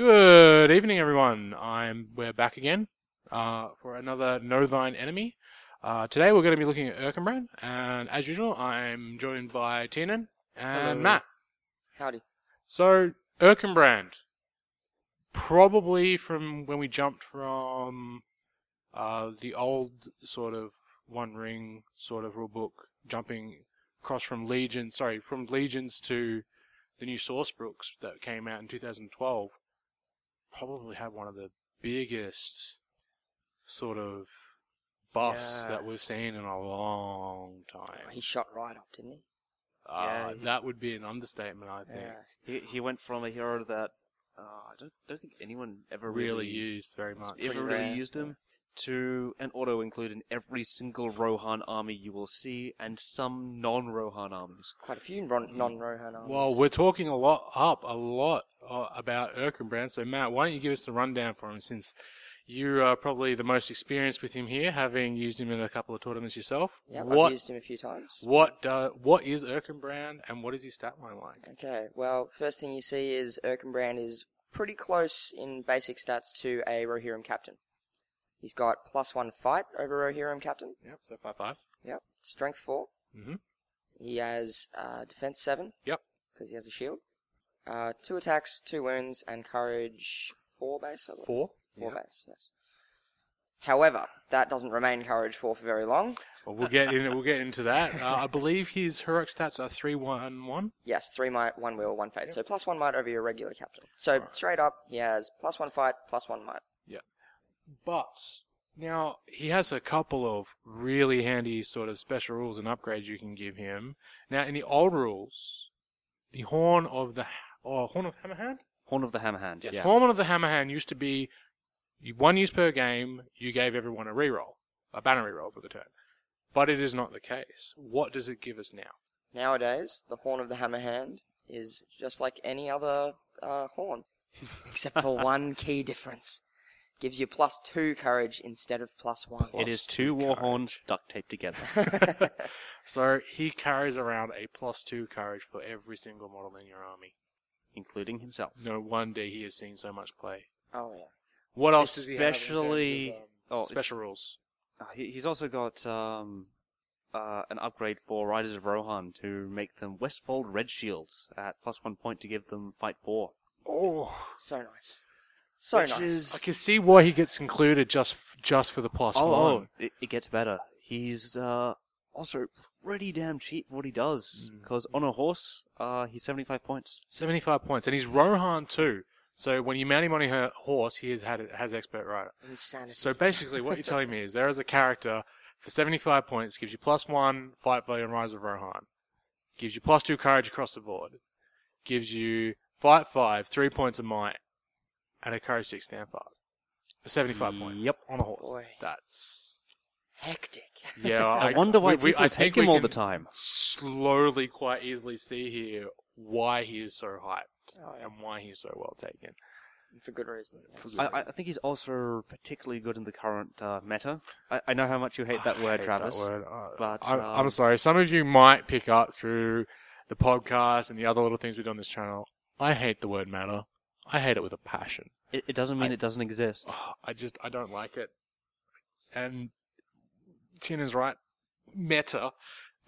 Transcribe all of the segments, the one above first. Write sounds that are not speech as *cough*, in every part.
Good evening, everyone. I'm we're back again uh, for another Know Thine Enemy. Uh, today we're going to be looking at Erkenbrand, and as usual, I'm joined by Tiernan and Hello. Matt. Howdy. So Erkenbrand, probably from when we jumped from uh, the old sort of One Ring sort of rule book, jumping across from Legion, sorry, from Legions to the new Source books that came out in 2012, probably had one of the biggest sort of buffs Yeah. that we've seen in a long time. He shot right up, didn't he? Uh, Yeah, he- that would be an understatement, I think. Yeah. He, he went from a hero that uh, I don't don't think anyone ever Really really, used very much. pretty ever really used him to an auto include in every single Rohan army you will see, and some non-Rohan armies. Quite a few ron- non-Rohan armies. Well, we're talking a lot up, a lot uh, about Erkenbrand. So, Matt, why don't you give us the rundown for him, since you are probably the most experienced with him here, having used him in a couple of tournaments yourself. Yep, what I've used him a few times. what uh, what is Erkenbrand, and what is his stat line like? Okay, well, first thing you see is Erkenbrand is pretty close in basic stats to a Rohirrim captain. He's got plus one fight over Rohirrim captain. Yep, so five five. Yep. Strength four. Mm-hmm. He has uh, defense seven. Yep. Because he has a shield. Uh, two attacks, two wounds, and courage four base. I believe. Four. Four Yep. base. Yes. However, that doesn't remain courage four for very long. Well, we'll get in. We'll get into that. Uh, I believe his heroic stats are three one one. Yes, three might, one will, one fate. So plus one might over your regular captain. So Right. straight up, he has plus one fight, plus one might. But now he has a couple of really handy sort of special rules and upgrades you can give him. Now in the old rules, the horn of the or horn of the Hammerhand, Horn of the Hammerhand. yes, yeah. horn of the Hammerhand used to be one use per game. You gave everyone a reroll, a banner reroll for the turn. But it is not the case. What does it give us now? Nowadays, the horn of the Hammerhand is just like any other uh, horn, *laughs* except for one key difference. Gives you plus two courage instead of plus one. It is Plus two two war courage. horns duct taped together. *laughs* *laughs* So he carries around a plus two courage for every single model in your army. including himself. No wonder he has seen so much play. oh yeah. What else does he have in terms Especially- of, um, Oh, special rules? Uh, he, he's also got um, uh, an upgrade for Riders of Rohan to make them Westfold Red Shields at plus one point to give them Fight 4. Oh, So nice. So Which nice. is- I can see why he gets included just just for the plus oh, one. oh, it, it gets better. He's uh, also pretty damn cheap for what he does. Mm. Because on a horse, uh, he's 75 points. Seventy-five points, and he's Rohan too. So when you mount him on a horse, he has had has expert rider. Insanity. So basically, what you're telling me is there is a character for seventy-five points gives you plus one fight value and rise of Rohan, gives you plus two courage across the board, gives you fight five, three points of might, and a courage six stand fast for seventy-five points. Yep. on a horse. Boy. That's Hectic. *laughs* yeah. I, wonder why we- we- people I take think we him all the time. Slowly, quite easily see here why he is so hyped Oh, yeah. and why he's so well taken. For good reason. For yes. good I, I think he's also particularly good in the current uh, meta. I, I know how much you hate that I word, hate Travis. that word. Uh, but, I'm, um, I'm sorry. Some of you might pick up through the podcast and the other little things we do on this channel. I hate the word meta. I hate it with a passion. It, it doesn't mean I- it doesn't exist. Oh, I just I don't like it. And Tiernan's right. Meta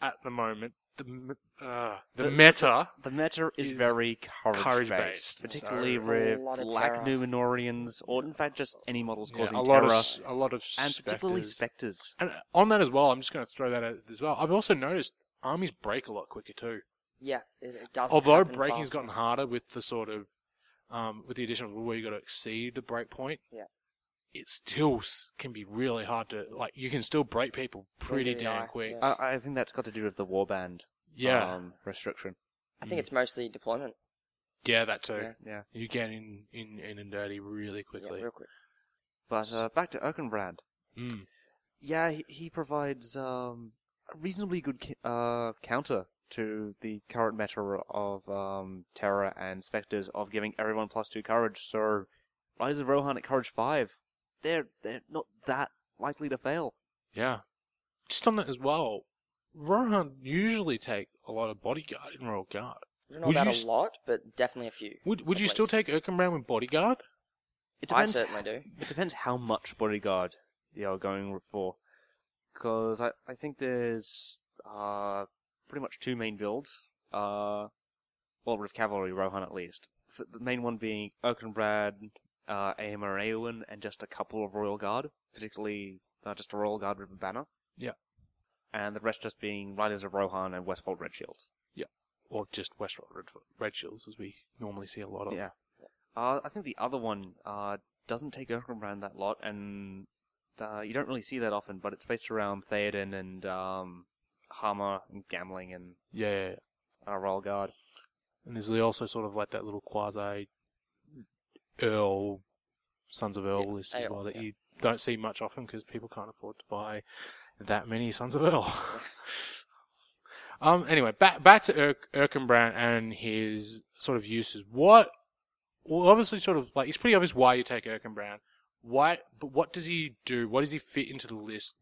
at the moment. The uh, the, The- meta. The meta is, is very courage, courage-based, based, particularly so- with There's a lot of black terror. Numenoreans, or in fact just any models Yeah, causing a lot terror, of a lot of and particularly spectres. And on that as well, I'm just going to throw that out as well. I've also noticed armies break a lot quicker too. Yeah, it, it does. Although happen breaking's faster. gotten harder with the sort of um, with the addition of where you got to exceed the break point. Yeah. It still can be really hard to like. You can still break people pretty Into damn quick. yeah. I, I think that's got to do with the warband Yeah, um, restriction. I think it's mostly deployment. yeah, that too. Yeah. Yeah, You get in, in in and dirty really quickly. Yeah, quickly. real quick. but uh, back to Erkenbrand. Mm. Yeah, he, he provides um, a reasonably good ki- uh, counter to the current meta of um, terror and specters of giving everyone plus two courage. So, Riders of Rohan at courage five, they're they're not that likely to fail. Yeah. Just on that as well, Rohan usually take a lot of bodyguard in Royal Guard. I don't know Would about you a s- lot, but definitely a few. Would Would at you still take Erkenbrand with bodyguard? It I depends. certainly do. It depends how much bodyguard you're going for. Because I, I think there's uh, pretty much two main builds. Uh, well, with cavalry, Rohan at least. The main one being Erkenbrand, uh, Eomer and Eowyn, and just a couple of Royal Guard, particularly uh, just a Royal Guard with a banner. Yeah. And the rest just being Riders of Rohan and Westfold Red Shields. Yeah. Or just Westfold Red, Red Shields, as we normally see a lot of. Yeah. Uh, I think the other one uh, doesn't take Erkenbrand that lot, and uh, you don't really see that often, but it's based around Theoden and um, Hama and Gamling and Yeah, yeah, yeah. uh, Royal Guard. And there's also sort of like that little quasi Eorl, Sons of Eorl Yeah, list as Eorl, well that yeah. you don't see much often because people can't afford to buy that many Sons of Eorl. *laughs* um. Anyway, back back to Erk, Erkenbrand and his sort of uses. What? Well, obviously, sort of like it's pretty obvious why you take Erkenbrand. Why? But what does he do? What does he fit into the list?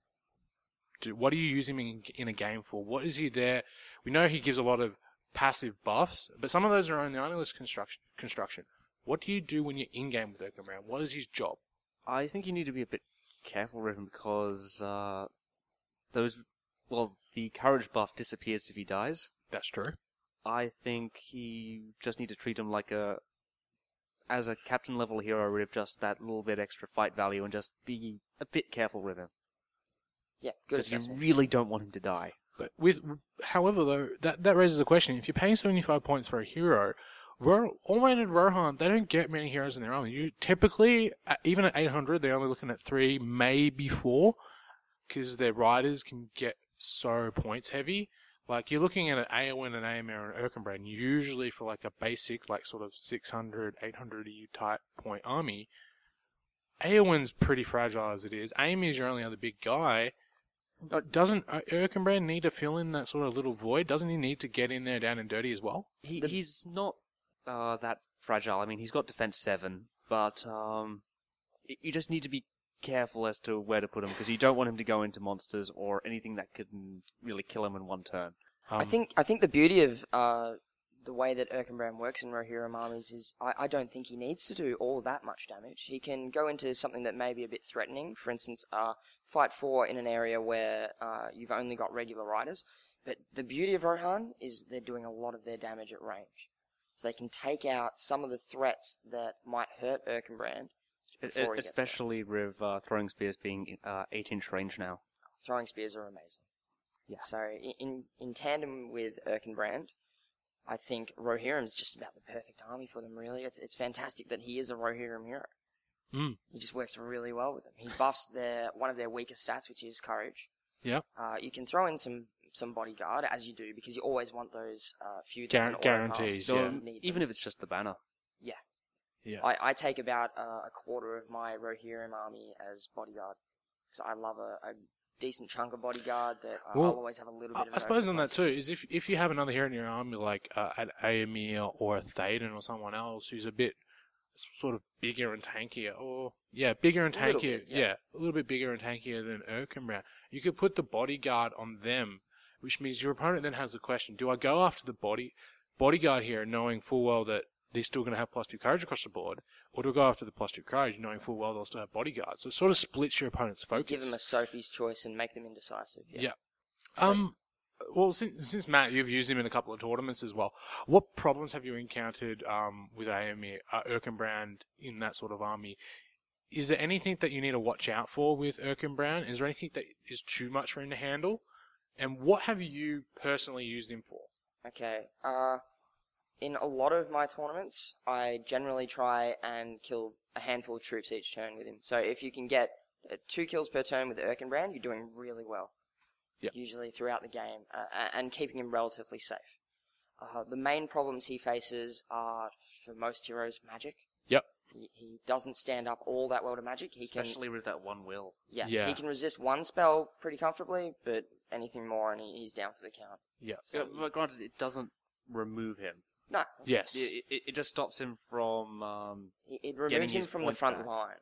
Do what do you use him in, in a game for? What is he there? We know he gives a lot of passive buffs, but some of those are on the army list construction. Construction. What do you do when you're in game with Erkenbrand? What is his job? I think you need to be a bit careful with him because uh, those, well, the courage buff disappears if he dies. That's true. I think he just need to treat him like a, as a captain level hero with just that little bit extra fight value and just be a bit careful with him. Yeah, good Because you assessment. really don't want him to die. But with, however, though, that that raises the question: if you're paying 75 points for a hero, Ro- All-Rated Rohan, they don't get many heroes in their army. You typically, uh, even at 800, they're only looking at three, maybe four, because their riders can get so points heavy. Like you're looking at an Eowyn and Eomer and Erkenbrand, usually for like a basic, like sort of 600, 800 EU type point army. Eowyn's pretty fragile as it is. Eomer's your only other big guy. Uh, Doesn't uh, Erkenbrand need to fill in that sort of little void? Doesn't he need to get in there down and dirty as well? He The- he's not uh, that fragile. I mean, he's got defense seven, but um, y- you just need to be careful as to where to put him because you don't want him to go into monsters or anything that could really kill him in one turn. Um, I think I think the beauty of uh, the way that Erkenbrand works in Rohirrim armies is I, I don't think he needs to do all that much damage. He can go into something that may be a bit threatening. For instance, uh, fight four in an area where uh, you've only got regular riders. But the beauty of Rohan is they're doing a lot of their damage at range. So they can take out some of the threats that might hurt Erkenbrand before he gets there. especially with uh, throwing spears being uh, eight inch range now. Throwing spears are amazing. Yeah. So in in tandem with Erkenbrand, I think Rohirrim's just about the perfect army for them. Really, it's it's fantastic that he is a Rohirrim hero. Mm. He just works really well with them. He buffs their one of their weaker stats, which is courage. Yep. Uh, you can throw in some some bodyguard as you do because you always want those uh, few that Guar- guarantees, So yeah. need even if it's just the banner, yeah. I, I take about uh, a quarter of my Rohirrim army as bodyguard because I love a, a decent chunk of bodyguard that uh, Well, I'll always have a little I, bit of. I an suppose on that too is if if you have another hero in your army like uh, an Eomer or a Theoden or someone else who's a bit sort of bigger and tankier, or yeah, bigger and tankier, bit, yeah. a little bit bigger and tankier than Erkenbrand, you could put the bodyguard on them, which means your opponent then has the question: Do I go after the body bodyguard here, knowing full well that they're still going to have plus two courage across the board, or do I go after the plus two courage, knowing full well they'll still have bodyguards? So it sort of splits your opponent's focus. Give them a Sophie's choice and make them indecisive. Yeah. Yeah. So- Um, well, since, since Matt, you've used him in a couple of tournaments as well. What problems have you encountered um, with Eomer, uh, Erkenbrand in that sort of army? Is there anything that you need to watch out for with Erkenbrand? Is there anything that is too much for him to handle? And what have you personally used him for? Okay. Uh, in a lot of my tournaments, I generally try and kill a handful of troops each turn with him. So if you can get uh, two kills per turn with Erkenbrand, you're doing really well. Yep. Usually throughout the game, uh, and keeping him relatively safe. Uh, the main problems he faces are, for most heroes, magic. Yep. He, he doesn't stand up all that well to magic. He can especially with that one will. Yeah, Yeah. he can resist one spell pretty comfortably, but anything more and he, he's down for the count. Yeah. So, Yeah, but granted, it doesn't remove him. No, Yes. It, it, it just stops him from. Um, it, it Getting removes him from the front back. line.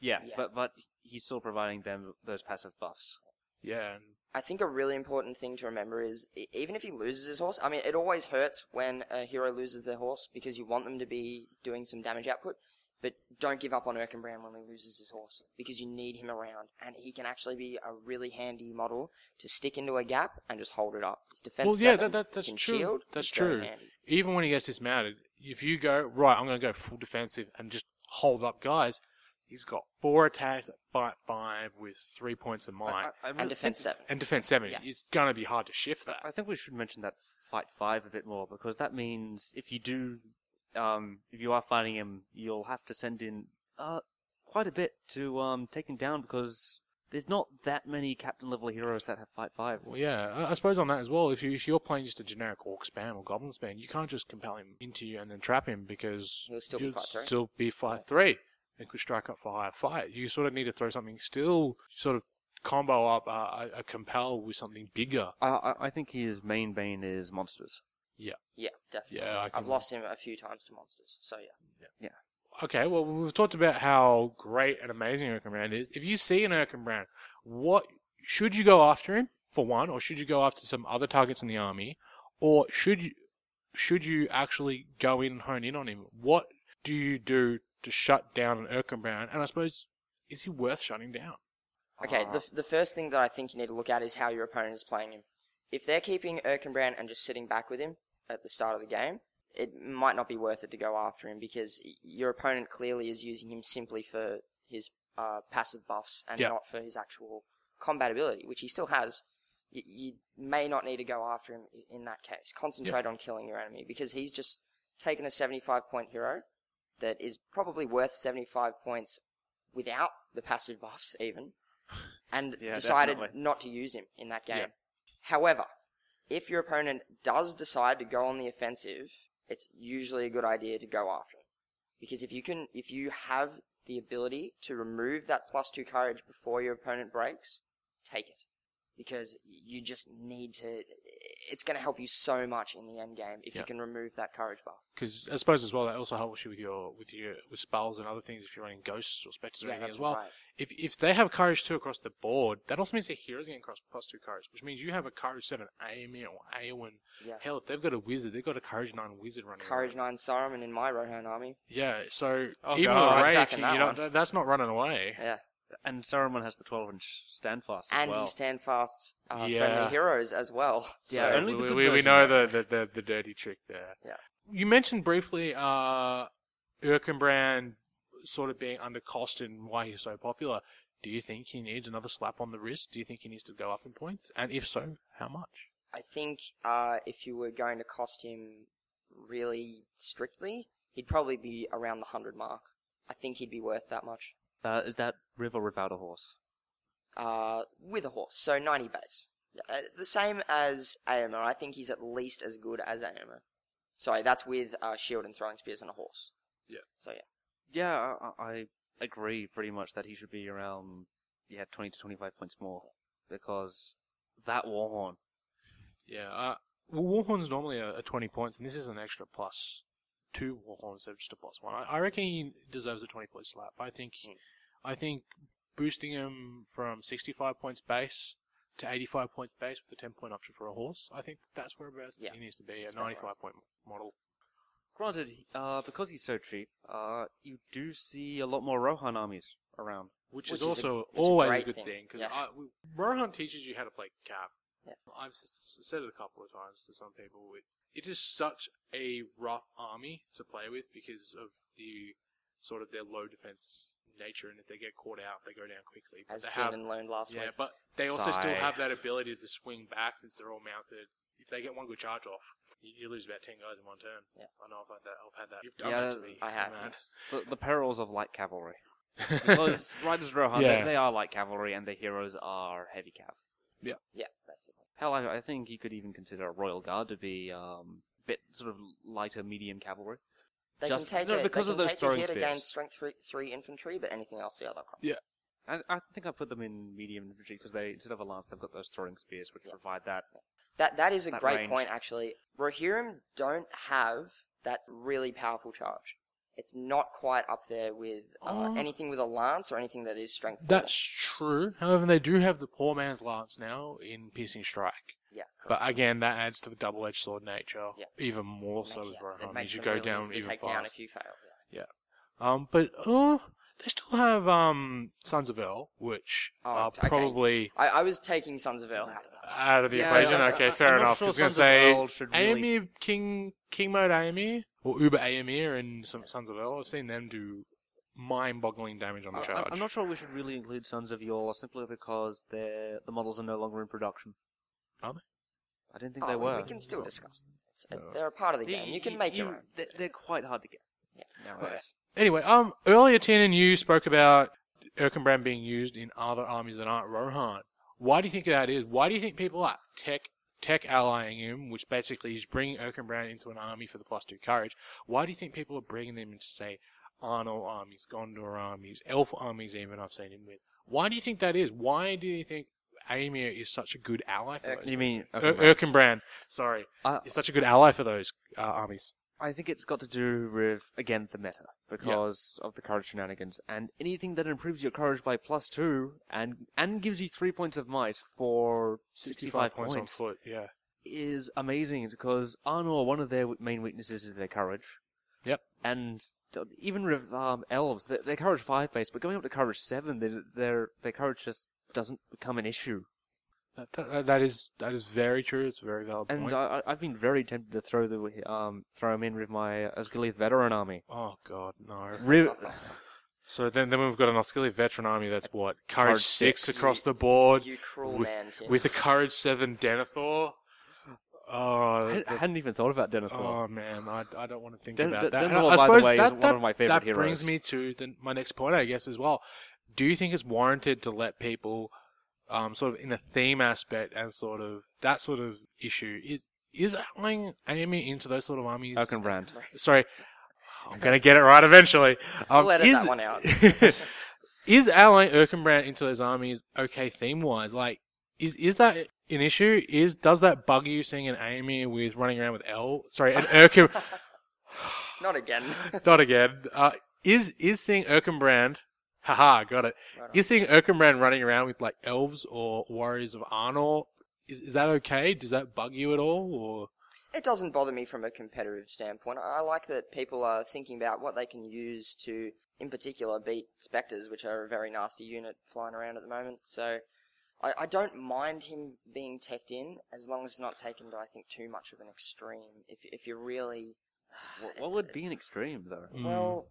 yeah, Yeah. but but he's still providing them those passive buffs. Yeah. And I think a really important thing to remember is even if he loses his horse, I mean, it always hurts when a hero loses their horse because you want them to be doing some damage output. But don't give up on Erkenbrand when he loses his horse because you need him around, and he can actually be a really handy model to stick into a gap and just hold it up. His defense. Well, yeah, seven, that, that that's true. Shield, that's true. handy. Even when he gets dismounted, if you go right, I'm going to go full defensive and just hold up guys. He's got four attacks at fight five with three points of I, might I, I really And defense seven. and defense seven. Yeah. It's going to be hard to shift that. I think we should mention that fight five a bit more because that means if you do, um, if you are fighting him, you'll have to send in uh quite a bit to um take him down because there's not that many captain level heroes that have fight five. Well, yeah, I, I suppose on that as well. If you if you're playing just a generic orc spam or goblin spam, you can't just compel him into you and then trap him because He'll still be you'll fight three. Still be fight three. It could strike up for higher fight. You sort of need to throw something still sort of combo up uh, a, a compel with something bigger. I, I I think his main bane is monsters. Yeah, Yeah, definitely. Yeah, I I've can- lost him a few times to monsters, so yeah. Yeah. yeah. Okay, well we've talked about how great and amazing Erkenbrand is. If you see an Erkenbrand, what should you go after him for one, or should you go after some other targets in the army, or should you should you actually go in and hone in on him? What do you do to shut down an Erkenbrand? And I suppose is he worth shutting down? Okay, Uh, the, the first thing that I think you need to look at is how your opponent is playing him. If they're keeping Erkenbrand and just sitting back with him at the start of the game, it might not be worth it to go after him because your opponent clearly is using him simply for his uh, passive buffs and not for his actual combat ability, which he still has. You, you may not need to go after him in that case. Concentrate on killing your enemy because he's just taken a 75 point hero that is probably worth 75 points without the passive buffs even *sighs* and Yeah, decided definitely. not to use him in that game. However, if your opponent does decide to go on the offensive, it's usually a good idea to go after. Because if you can, if you have the ability to remove that plus two courage before your opponent breaks, take it. Because you just need to, it's going to help you so much in the end game if Yeah. you can remove that courage buff. Because I suppose as well that also helps you with your with your with spells and other things if you're running ghosts or specters or Yeah, anything as well. right. If if they have courage two across the board, that also means their heroes getting across plus two courage, which means you have a courage seven Amy or Eowyn. Yeah. Hell, if they've got a wizard, they've got a courage nine wizard running. Courage around. 9 Saruman in my Rohan army. Yeah, so Oh, even God. with Ray, if you, you know, one. that's not running away. Yeah. And Saruman has the 12 inch standfast as and well. he stand fast uh, Yeah. friendly heroes as well. Yeah, So- only the we, good we, we version know the, the, the, the dirty trick there. Yeah. You mentioned briefly uh, Erkenbrand sort of being under cost and why he's so popular. Do you think he needs another slap on the wrist? Do you think he needs to go up in points? And if so, how much? I think uh, if you were going to cost him really strictly, he'd probably be around the 100 mark. I think he'd be worth that much. Uh, is that with or without a horse? Uh, with a horse, so 90 base. Uh, the same as Eomer. I think he's at least as good as Eomer. Sorry, that's with uh, shield and throwing spears and a horse. Yeah. So yeah. Yeah, I, I agree pretty much that he should be around, yeah, 20 to 25 points more. Because that Warhorn, Yeah. Uh, well, Warhorn's normally a, a 20 points, and this is an extra plus two Warhorn instead of just a plus one. I, I reckon he deserves a 20 point slap. I think, Mm. I think boosting him from 65 points base to 85 points base with a 10 point option for a horse, I think that's whereabouts Yeah. he needs to be, a That's about 95 point model. granted, uh, because he's so cheap, uh, you do see a lot more Rohan armies around. Which, Which is also a always a good thing, because yeah. Rohan teaches you how to play Cav. Yeah. I've said it a couple of times to some people. It, it is such a rough army to play with because of the sort of their low defense nature, and if they get caught out, they go down quickly. But As they have, Tiernan learned last yeah, week. but they also still have that ability to swing back since they're all mounted. If they get one good charge off, you, you lose about ten guys in one turn. Yeah. I know I've had that. I've had that. You've done Yeah, that to me. I have, man. *laughs* The, the perils of light cavalry. *laughs* Because Riders Rohan, Yeah. they, they are light cavalry and their heroes are heavy cav. Yeah, Yeah, basically. Hell, I, I think you could even consider a Royal Guard to be um, bit sort of lighter medium cavalry. They Just- can take no, a, because they of can those take a throwing hit spears. against strength three, three infantry, but anything else the other crop. I, I think I put them in medium infantry because they instead of a lance, they've got those throwing spears which Yeah. provide that. That that is a That great range. point actually. Rohirrim don't have that really powerful charge. It's not quite up there with uh, Oh. anything with a lance or anything that is strength. That's true. However, they do have the poor man's lance now in piercing strike. yeah. But again, that adds to the double-edged sword nature Yeah. even more so with yeah, it Rohan makes as you them go down even take down if you fail. Yeah. Um, but oh, they still have um Sons of El, which Oh, are okay. probably I, I was taking Sons of El out of. Out of the Yeah, equation. I- okay, I- fair I'm not enough. sure I was gonna Sons of say El should really- AME King King Mode AME or Uber AME and some Sons of El. I've seen them do mind-boggling damage on the I- charge. I'm not sure we should really include Sons of Yore simply because they're, the models are no longer in production. Are they? I didn't think Oh, they were. We can still discuss them. It's, it's, they're a part of the game. You can make your own. They're, they're quite hard to get. Yeah. Nowadays. Anyway, um, earlier Tin and you spoke about Erkenbrand being used in other armies that aren't Rohan. Why do you think that is? Why do you think people are tech tech allying him, which basically is bringing Erkenbrand into an army for the plus two courage? Why do you think people are bringing them into say Arnor armies, Gondor armies, Elf armies? Even I've seen him with. Why do you think that is? Why do you think Eomer is such a good ally for Erk- those? You mean? Er- Erkenbrand, sorry, I, is such a good ally for those uh, armies. I think it's got to do with again the meta because of the courage shenanigans and anything that improves your courage by plus two and and gives you three points of might for sixty-five points, on foot. Yeah. is amazing because Arnor one of their main weaknesses is their courage. Yep. And uh, even with um, elves, they're, they're courage five base, but going up to courage seven, they, their their courage just doesn't become an issue. That, that, that is that is very true. It's a very valid And point. I, I- I've been very tempted to throw the um throw him in with my Osgiliath veteran army. oh God, no. Riv- *sighs* So then, then we've got an Oscili veteran army that's what courage, Courage six, six. across the board You cruel Wi- man, Tim. with a courage seven Denethor. Oh, I, that- I hadn't even thought about Denethor. oh man, I, I don't want to think Den- about Den- that. And Denethor, I by the suppose way, is that, one that, of my favorite that brings heroes. me to the, my next point, I guess, as well. Do you think it's warranted to let people, um, sort of in a theme aspect and sort of that sort of issue is is allying Amy into those sort of armies? Erkenbrand. Sorry, I'm gonna get it right eventually. Um, *laughs* We'll edit is, that one out. *laughs* is allying Erkenbrand into those armies okay theme wise? Like, is is that an issue? Is does that bug you seeing an Amy with running around with L? Sorry, an *laughs* Erken. Not again. not again. Uh, is is seeing Erkenbrand? Haha, got it. Right on. Is seeing Erkenbrand running around with like elves or warriors of Arnor? Is is that okay? Does that bug you at all? Or It doesn't bother me from a competitive standpoint. I like that people are thinking about what they can use to, in particular, beat Spectres, which are a very nasty unit flying around at the moment. So I, I don't mind him being teched in as long as it's not taken to, I think, too much of an extreme. If, if you're really. What, what would be an extreme though? Mm. Well,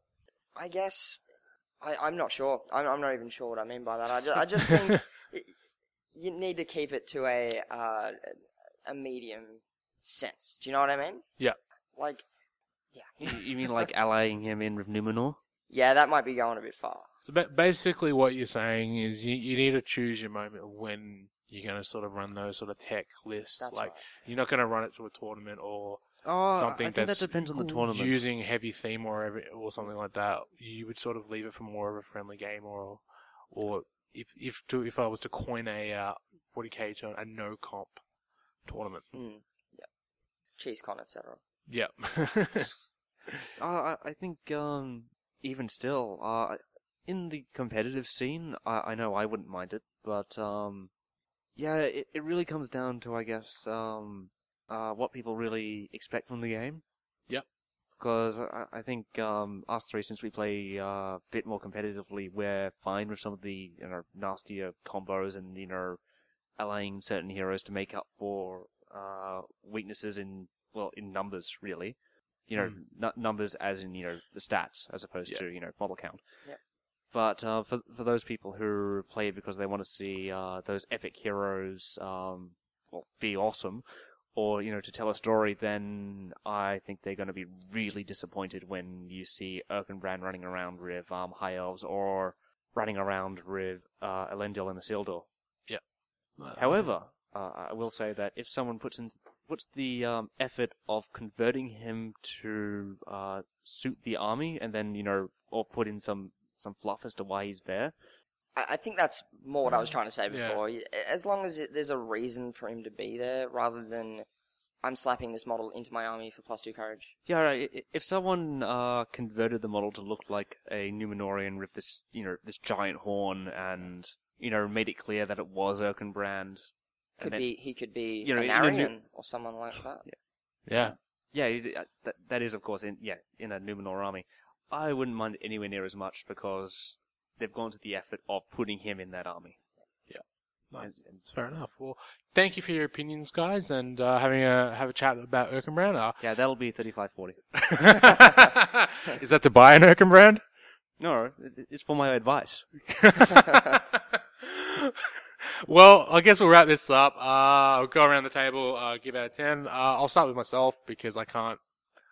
I guess. I, I'm not sure. I'm, I'm not even sure what I mean by that. I just, I just *laughs* think y- you need to keep it to a uh, a medium sense. Do you know what I mean? Yeah. Like, You, you mean like *laughs* allying him in with Numenor? yeah, that might be going a bit far. So ba- basically, what you're saying is you, you need to choose your moment when you're going to sort of run those sort of tech lists. That's like right. you're not going to run it to a tournament or Oh, something I think that's that depends on the tournament. using heavy theme or every, or something like that. You would sort of leave it for more of a friendly game, or or if if to if I was to coin a uh, 40k to a no comp tournament. Mm. Yeah. CheeseCon, etc. Yeah. *laughs* Uh, I, I think um, even still, uh, in the competitive scene, I, I know I wouldn't mind it, but um, yeah, it, it really comes down to I guess um, uh, what people really expect from the game. Yep. Because I, I think um, us three, since we play uh, a bit more competitively, we're fine with some of the you know nastier combos and you know allying certain heroes to make up for uh, weaknesses in well in numbers really you know, Hmm. n- numbers as in, you know, the stats as opposed Yeah. to, you know, model count. Yep. But uh, for for those people who play it because they want to see uh, those epic heroes, um, well, be awesome, or you know, to tell a story, then I think they're going to be really disappointed when you see Erkenbrand running around with um, high elves or running around with uh, Elendil and Isildur. However, uh, I will say that if someone puts in puts the um, effort of converting him to uh, suit the army, and then you know, or put in some some fluff as to why he's there, I, I think that's more what I was trying to say before. Y- As long as it, there's a reason for him to be there, rather than I'm slapping this model into my army for plus two courage. Yeah, right. If someone uh, converted the model to look like a Numenorean with this, you know, this giant horn, and you know, made it clear that it was Erkenbrand, Could then- be he could be you know, an in a new- or someone like that. Yeah. Yeah, it- uh, that that is of course in yeah in a Numenor army. I wouldn't mind it anywhere near as much because they've gone to the effort of putting him in that army. Yeah, nice. That's fair enough. Well, thank you for your opinions, guys, and uh, having a have a chat about Erkenbrand. Yeah, that'll be thirty-five forty. Uh, *laughs* is that to buy an Erkenbrand? No, it's for my advice. *laughs* well, I guess we'll wrap this up. Uh, I'll go around the table, uh, give out a 10. Uh, I'll start with myself because I can't,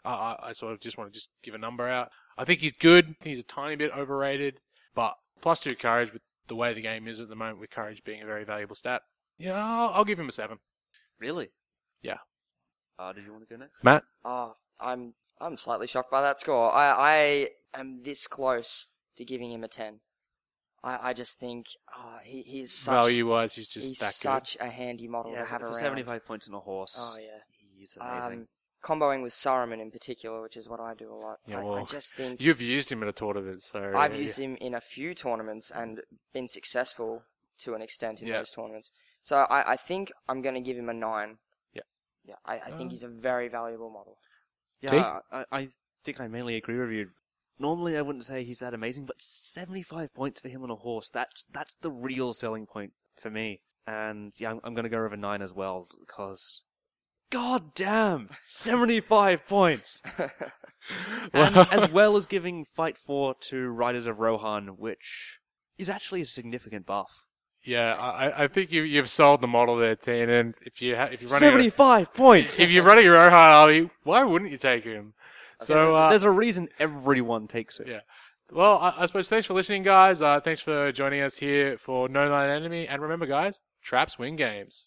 uh, I, I sort of just want to just give a number out. I think he's good. I think he's a tiny bit overrated, but plus two courage with the way the game is at the moment with courage being a very valuable stat. Yeah, I'll, I'll give him a seven. Really? Yeah. Uh, did you want to go next? Matt? Oh, I'm I'm slightly shocked by that score. I I am this close to giving him a ten. I I just think oh, he he's such Value wise, he's just he's that such a handy model Yeah, to have for around. seventy-five points on a horse. Oh yeah. he's amazing. Um, comboing with Saruman in particular, which is what I do a lot. Yeah, I, I just think. You've used him in a tournament, so. I've yeah. used him in a few tournaments and been successful to an extent in Yeah. those tournaments. So I, I think I'm going to give him a nine. Yeah. Yeah, I, I Uh, think he's a very valuable model. yeah, I, I think I mainly agree with you. Normally, I wouldn't say he's that amazing, but seventy-five points for him on a horse—that's that's the real selling point for me. And yeah, I'm, I'm going to go over nine as well because, god damn, seventy-five points. *laughs* and as well as giving Fight 4 to Riders of Rohan, which is actually a significant buff. Yeah, I, I think you, you've sold the model there, Teen, and if you ha- if you're running a, 75 points! if you're running your hard army, why wouldn't you take him? So, uh, There's a reason everyone takes it. Yeah. well, I, I suppose thanks for listening, guys. Uh, thanks for joining us here for Know Thine Enemy, and remember, guys, traps win games.